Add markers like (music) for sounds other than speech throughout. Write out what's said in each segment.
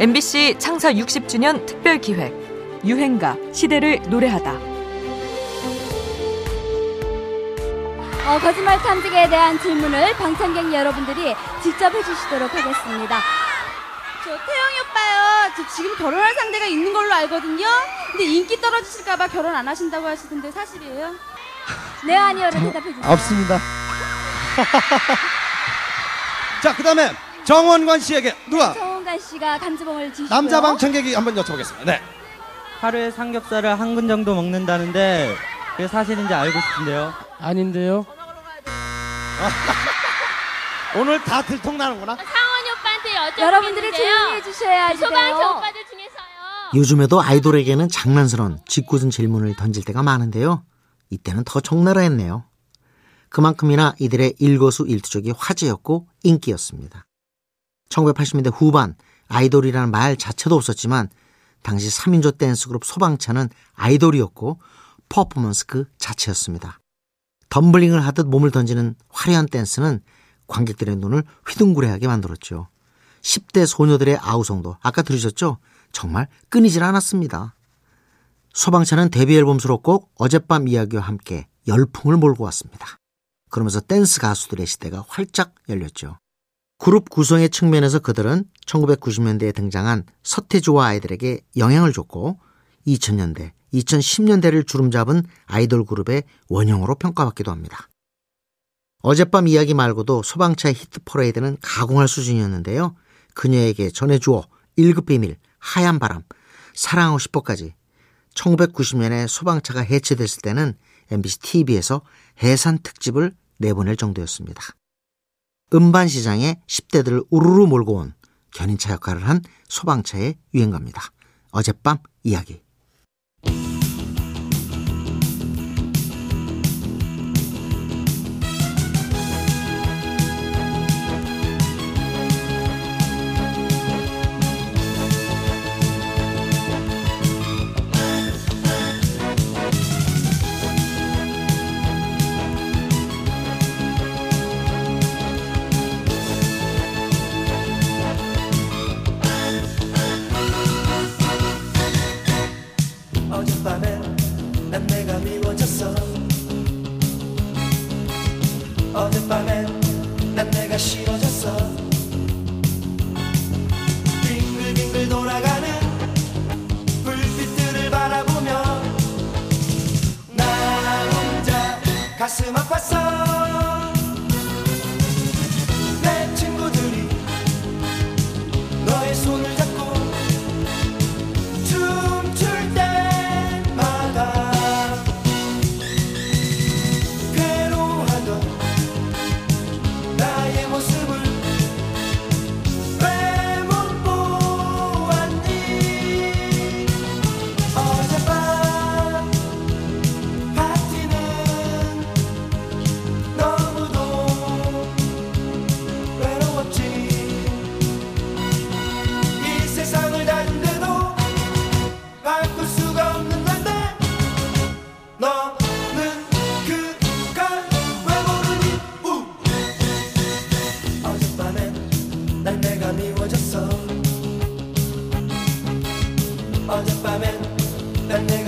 MBC 창사 60주년 특별 기획 유행가 시대를 노래하다. 어, 거짓말 탐지기에 대한 질문을 방청객 여러분들이 직접 해주시도록 하겠습니다. 저 태영이 오빠요. 저 지금 결혼할 상대가 있는 걸로 알거든요. 근데 인기 떨어지실까봐 결혼 안 하신다고 하시던데 사실이에요? (laughs) 네, 아니요로 대답해 주세요. 없습니다. (laughs) 자, 그 다음에 정원관 씨에게 누가 정원관 씨가 간지봉을 지시고요. 남자 방청객이 한번 여쭤보겠습니다. 네. 하루에 삼겹살을 한 근 정도 먹는다는데 그게 사실인지 알고 싶은데요. 아닌데요. (laughs) 오늘 다 들통나는구나. 상원이 오빠한테 여쭤보겠는데요. 여러분들이 질문해 주셔야지 소방차 돼요. 오빠들 중에서요. 요즘에도 아이돌에게는 장난스러운 짓궂은 질문을 던질 때가 많은데요. 이때는 더 적나라했네요. 그만큼이나 이들의 일거수일투족이 화제였고 인기였습니다. 1980년대 후반 아이돌이라는 말 자체도 없었지만 당시 3인조 댄스 그룹 소방차는 아이돌이었고 퍼포먼스 그 자체였습니다. 덤블링을 하듯 몸을 던지는 화려한 댄스는 관객들의 눈을 휘둥그레하게 만들었죠. 10대 소녀들의 아우성도 아까 들으셨죠? 정말 끊이질 않았습니다. 소방차는 데뷔 앨범 수록곡 어젯밤 이야기와 함께 열풍을 몰고 왔습니다. 그러면서 댄스 가수들의 시대가 활짝 열렸죠. 그룹 구성의 측면에서 그들은 1990년대에 등장한 서태지와 아이들에게 영향을 줬고 2000년대, 2010년대를 주름잡은 아이돌 그룹의 원형으로 평가받기도 합니다. 어젯밤 이야기 말고도 소방차의 히트 퍼레이드는 가공할 수준이었는데요. 그녀에게 전해주어, 1급 비밀, 하얀 바람, 사랑하고 싶어까지 1990년에 소방차가 해체됐을 때는 MBC TV에서 해산 특집을 내보낼 정도였습니다. 음반 시장에 10대들을 우르르 몰고 온 견인차 역할을 한 소방차의 유행가입니다. 어젯밤 이야기. 어젯밤에 난 내가 미워졌어. 어젯밤에 난 내가 싫어졌어. 빙글빙글 돌아가는 불빛들을 바라보며 나 혼자 가슴 아팠어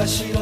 어젯